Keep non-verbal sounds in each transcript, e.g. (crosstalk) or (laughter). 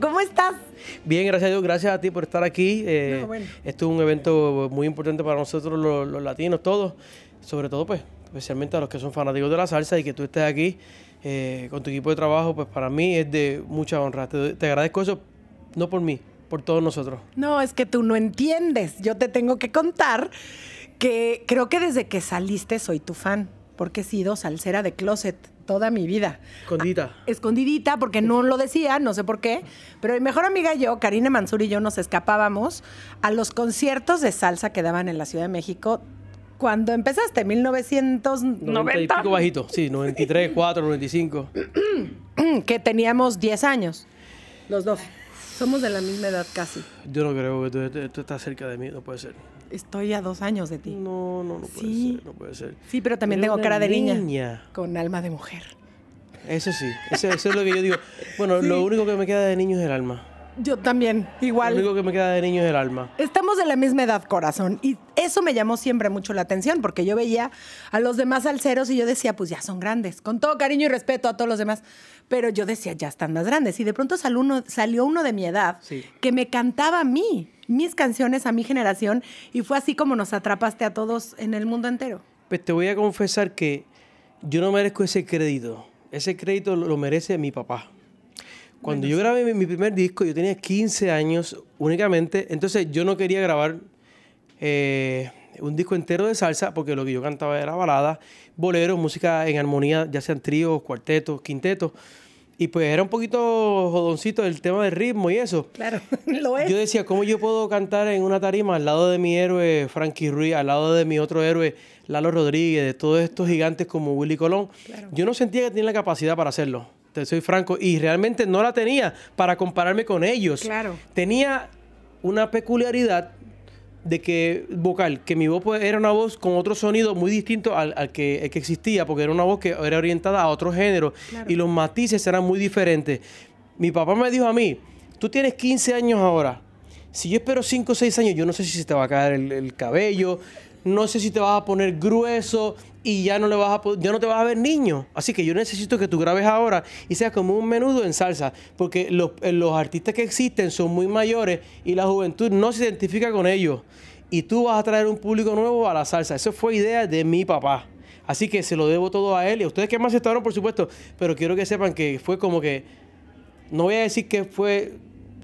¿Cómo estás? Bien, gracias a Dios, gracias a ti por estar aquí. Eh, No, bueno. Esto es un evento muy importante para nosotros los, los latinos, todos, sobre todo pues, especialmente a los que son fanáticos de la salsa y que tú estés aquí eh, con tu equipo de trabajo, pues para mí es de mucha honra. Te, te agradezco eso, no por mí, por todos nosotros. No, es que tú no entiendes. Yo te tengo que contar que creo que desde que saliste soy tu fan, porque he sido salsera de closet toda mi vida. Escondita. Escondidita, porque no lo decía, no sé por qué, pero mi mejor amiga y yo, Karine Mansur y yo, nos escapábamos a los conciertos de salsa que daban en la Ciudad de México cuando empezaste, 1990. 90 y pico bajito, sí, 93, 4, 95. que teníamos 10 años, los dos. Somos de la misma edad casi. Yo no creo que tú, tú- tú estás cerca de mí, no puede ser. Estoy a dos años de ti. No, no, no puede Sí. ser, no puede ser. Sí, pero también tengo cara de niña. niña. Con alma de mujer. Eso sí, eso, eso es lo que yo digo. Bueno, lo único que me queda de niño es el alma. Yo también, Lo igual. único que me queda de niño es el alma. Estamos de la misma edad, corazón. Y eso me llamó siempre mucho la atención, porque yo veía a los demás alceros y yo decía, pues ya son grandes. Con todo cariño y respeto a todos los demás. Pero yo decía, ya están más grandes. Y de pronto salió uno, salió uno de mi edad Sí. que me cantaba a mí, mis canciones a mi generación. Y fue así como nos atrapaste a todos en el mundo entero. Pues te voy a confesar que yo no merezco ese crédito. Ese crédito lo merece mi papá. Cuando yo grabé mi, mi primer disco, yo tenía 15 años únicamente. Entonces yo no quería grabar eh, un disco entero de salsa porque lo que yo cantaba era balada, boleros, música en armonía, ya sean tríos, cuartetos, quintetos. Y pues era un poquito jodoncito el tema del ritmo y eso. Claro, (laughs) lo es. Yo decía, ¿cómo yo puedo cantar en una tarima al lado de mi héroe Frankie Ruiz, al lado de mi otro héroe Lalo Rodríguez, de todos estos gigantes como Willy Colón? Yo no sentía que tenía la capacidad para hacerlo, te soy franco, y realmente no la tenía para compararme con ellos. Claro. Tenía una peculiaridad de que vocal, que mi voz pues, era una voz con otro sonido muy distinto al, al que, el que existía, porque era una voz que era orientada a otro género y los matices eran muy diferentes. Mi papá me dijo a mí, tú tienes 15 años ahora, si yo espero 5 o 6 años, yo no sé si se te va a caer el, el cabello, no sé si te vas a poner grueso y ya no, le vas a, ya no te vas a ver niño. Así que yo necesito que tú grabes ahora y seas como un menudo en salsa, porque los, eh, los artistas que existen son muy mayores y la juventud no se identifica con ellos. Y tú vas a traer un público nuevo a la salsa. Eso fue idea de mi papá. Así que se lo debo todo a él y a ustedes que me aceptaron, por supuesto, pero quiero que sepan que fue como que no voy a decir que fue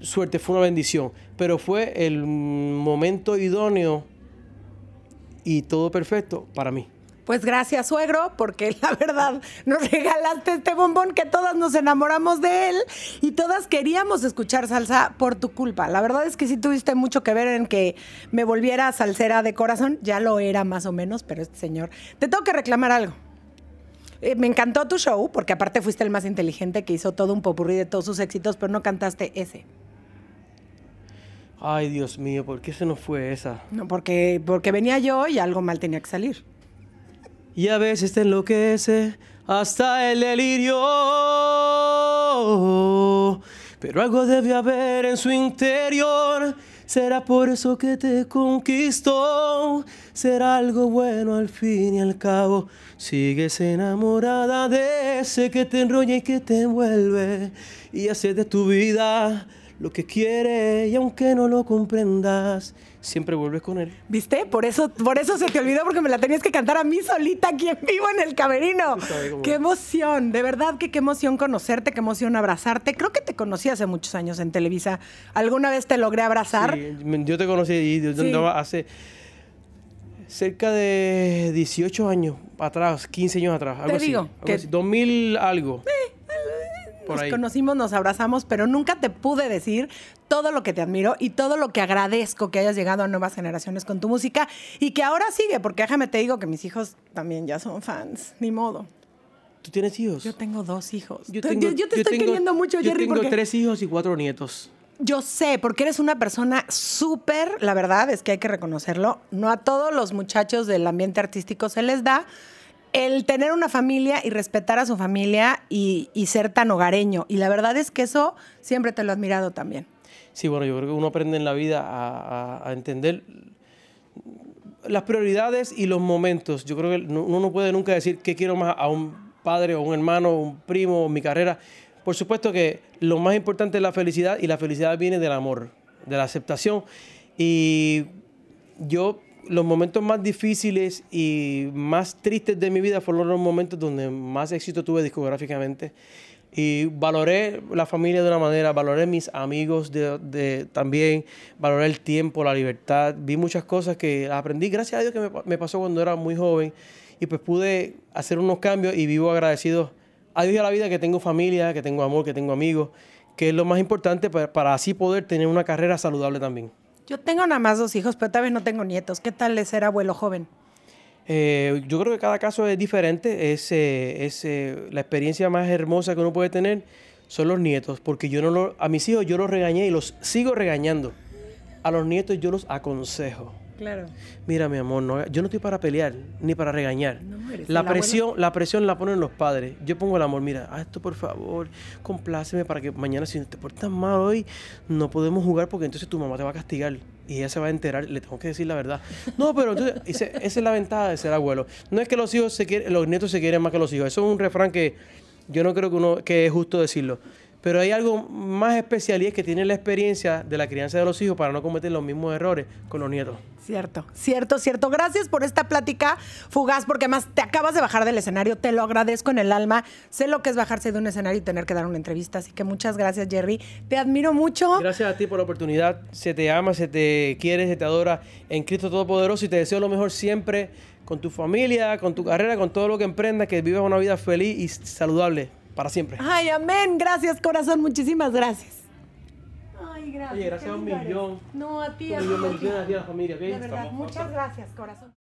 suerte, fue una bendición, pero fue el momento idóneo y todo perfecto para mí. Pues gracias, suegro, porque (laughs) la verdad nos regalaste este bombón que todas nos enamoramos de él y todas queríamos escuchar salsa por tu culpa. La verdad es que sí tuviste mucho que ver en que me volviera salsera de corazón. Ya lo era más o menos, pero este señor. Te tengo que reclamar algo. Eh, me encantó tu show, porque aparte fuiste el más inteligente que hizo todo un popurrí de todos sus éxitos, pero no cantaste ese. Ay, Dios mío, ¿por qué se nos fue esa? No, porque, porque venía yo y algo mal tenía que salir. Y a veces te enloquece hasta el delirio. Pero algo debe haber en su interior. Será por eso que te conquistó. Será algo bueno al fin y al cabo. Sigues enamorada de ese que te enrolla y que te envuelve. Y hace de tu vida lo que quiere y aunque no lo comprendas, siempre vuelves con él. ¿Viste? Por eso, por eso se te olvidó porque me la tenías que cantar a mí solita aquí en vivo en el camerino. Qué emoción, de verdad que qué emoción conocerte, qué emoción abrazarte. Creo que te conocí hace muchos años en Televisa. ¿Alguna vez te logré abrazar? Sí, yo te conocí y yo andaba hace cerca de 18 años atrás, 15 años atrás, algo te digo, así. que 2000 algo. Sí nos conocimos, nos abrazamos, pero nunca te pude decir todo lo que te admiro y todo lo que agradezco que hayas llegado a nuevas generaciones con tu música y que ahora sigue, porque déjame te digo que mis hijos también ya son fans, ni modo. ¿Tú tienes hijos? Yo tengo dos hijos. Yo, te estoy queriendo mucho, Jerry. Yo tengo tres hijos y cuatro nietos. Yo sé, porque eres una persona súper, la verdad es que hay que reconocerlo, no a todos los muchachos del ambiente artístico se les da, el tener una familia y respetar a su familia y, ser tan hogareño. Y la verdad es que eso siempre te lo he admirado también. Sí, bueno, yo creo que uno aprende en la vida a, entender las prioridades y los momentos. Yo creo que uno no puede nunca decir que quiero más a un padre o un hermano, o un primo, o mi carrera. Por supuesto que lo más importante es la felicidad y la felicidad viene del amor, de la aceptación. Y yo los momentos más difíciles y más tristes de mi vida fueron los momentos donde más éxito tuve discográficamente. Y valoré la familia de una manera, valoré mis amigos de, también, valoré el tiempo, la libertad. Vi muchas cosas que aprendí, gracias a Dios que me, pasó cuando era muy joven. Y pues pude hacer unos cambios y vivo agradecido a Dios y a la vida que tengo familia, que tengo amor, que tengo amigos, que es lo más importante para así poder tener una carrera saludable también. Yo tengo nada más dos hijos, pero todavía no tengo nietos. ¿Qué tal de ser abuelo joven? Eh, yo creo que cada caso es diferente. Es, eh, es eh, la experiencia más hermosa que uno puede tener son los nietos, porque yo no lo, a mis hijos yo los regañé y los sigo regañando. A los nietos yo los aconsejo. Claro. Mira, mi amor, no, yo no estoy para pelear ni para regañar. La presión, la presión la ponen los padres. Yo pongo el amor, mira, haz esto por favor, compláceme para que mañana si te portas mal hoy no podemos jugar porque entonces tu mamá te va a castigar y ella se va a enterar, le tengo que decir la verdad. No, pero entonces, (laughs) esa es la ventaja de ser abuelo. No es que los hijos se quieren, los nietos se quieren más que los hijos. Eso es un refrán que yo no creo que uno que es justo decirlo. Pero hay algo más especial y es que tiene la experiencia de la crianza de los hijos para no cometer los mismos errores con los nietos. Cierto, cierto, cierto. Gracias por esta plática fugaz, porque además te acabas de bajar del escenario, te lo agradezco en el alma. Sé lo que es bajarse de un escenario y tener que dar una entrevista, así que muchas gracias, Jerry. Te admiro mucho. Gracias a ti por la oportunidad. Se te ama, se te quiere, se te adora en Cristo Todopoderoso y te deseo lo mejor siempre con tu familia, con tu carrera, con todo lo que emprendas, que vivas una vida feliz y saludable para siempre. Ay, amén. Gracias, corazón. Muchísimas gracias. Ay, gracias. Oye, gracias a un millón. No, a ti. Un millón de a ti a la familia, ¿ok? De verdad, muchas gracias, corazón.